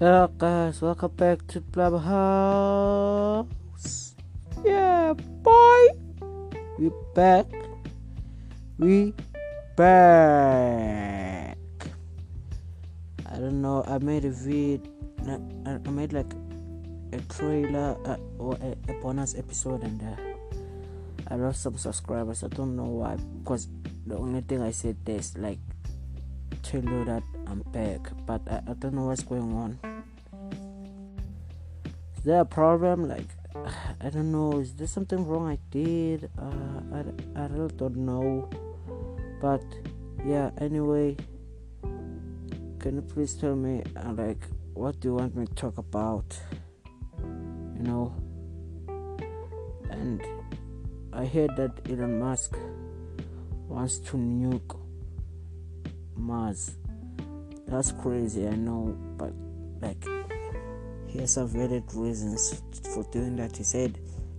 Hello guys, welcome back to Clubhouse. Yeah, boy, we back. We back. I don't know. I made a vid. I made like a trailer uh, or a, a, bonus episode, and uh, I lost some subscribers. I don't know why. Because the only thing I said is like tell you that I'm back, but I, I don't know what's going on. There a problem? Like, I don't know. Is there something wrong I did? Uh, I, I really don't know. But yeah, anyway, can you please tell me, uh, like, what do you want me to talk about? You know, and I heard that Elon Musk wants to nuke Mars. That's crazy, I know, but like he has valid reasons for doing that. He said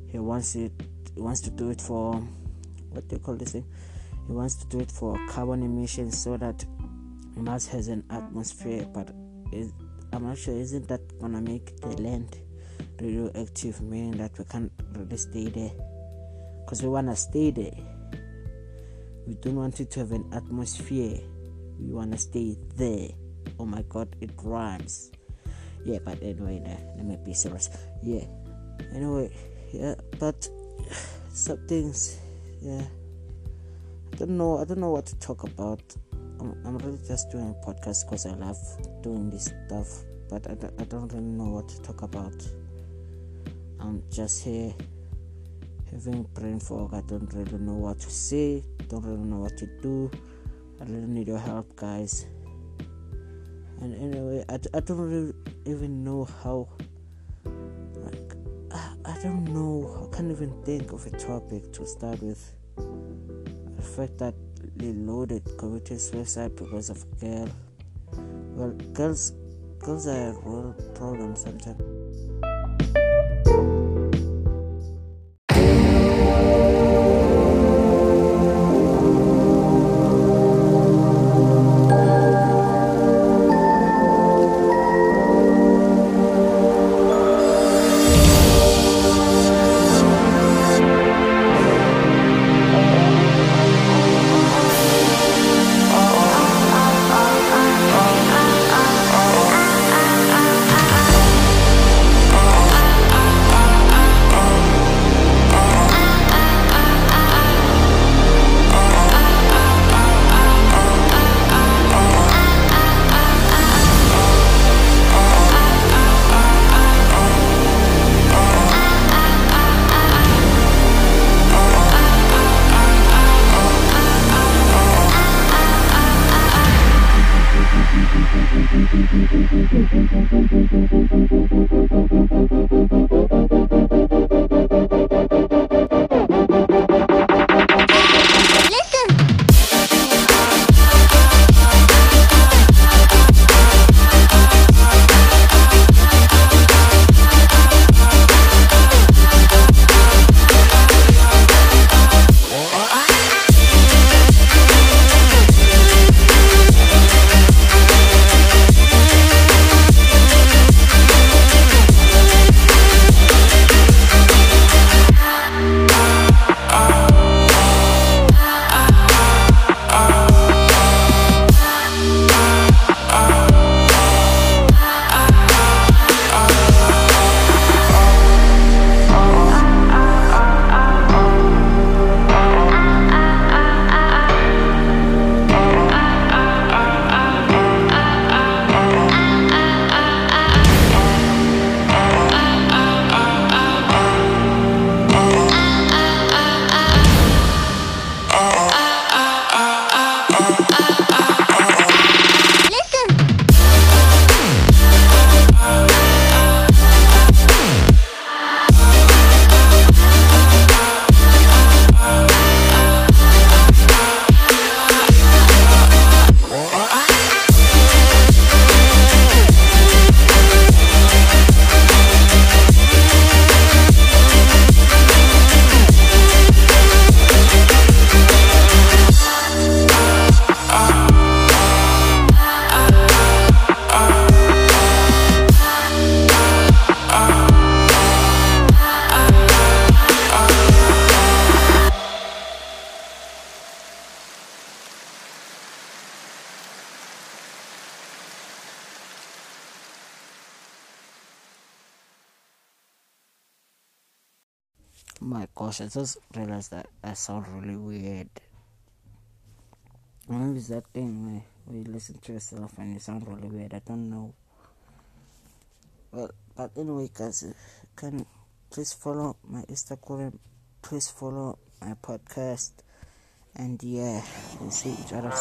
he wants it he wants to do it for what do you call this thing? He wants to do it for carbon emissions so that Mars has an atmosphere, but is, I'm not sure isn't that gonna make the land radioactive, meaning that we can't really stay there because we wanna stay there. We don't want it to have an atmosphere we want to stay there. Oh my god, it rhymes. Yeah, but anyway, nah, let me be serious. Yeah, anyway, yeah, but some things, yeah. I don't know. I don't know what to talk about. I'm, I'm really just doing a podcast because I love doing this stuff, but I, don't, I don't really know what to talk about. I'm just here having brain fog. I don't really know what to say. Don't really know what to do. I really need your help, guys. And anyway, I, I don't really even know how. Like, I, I don't know. I can't even think of a topic to start with. The fact that they loaded committee's website because of girl. Well, girls, girls are a real problem sometimes. My gosh, I just realized that I sound really weird. Maybe it's that thing where, you listen to yourself and you sound really weird. I don't know. Well, but anyway, guys, can please follow my Instagram. Please follow my podcast. And yeah, we'll see each other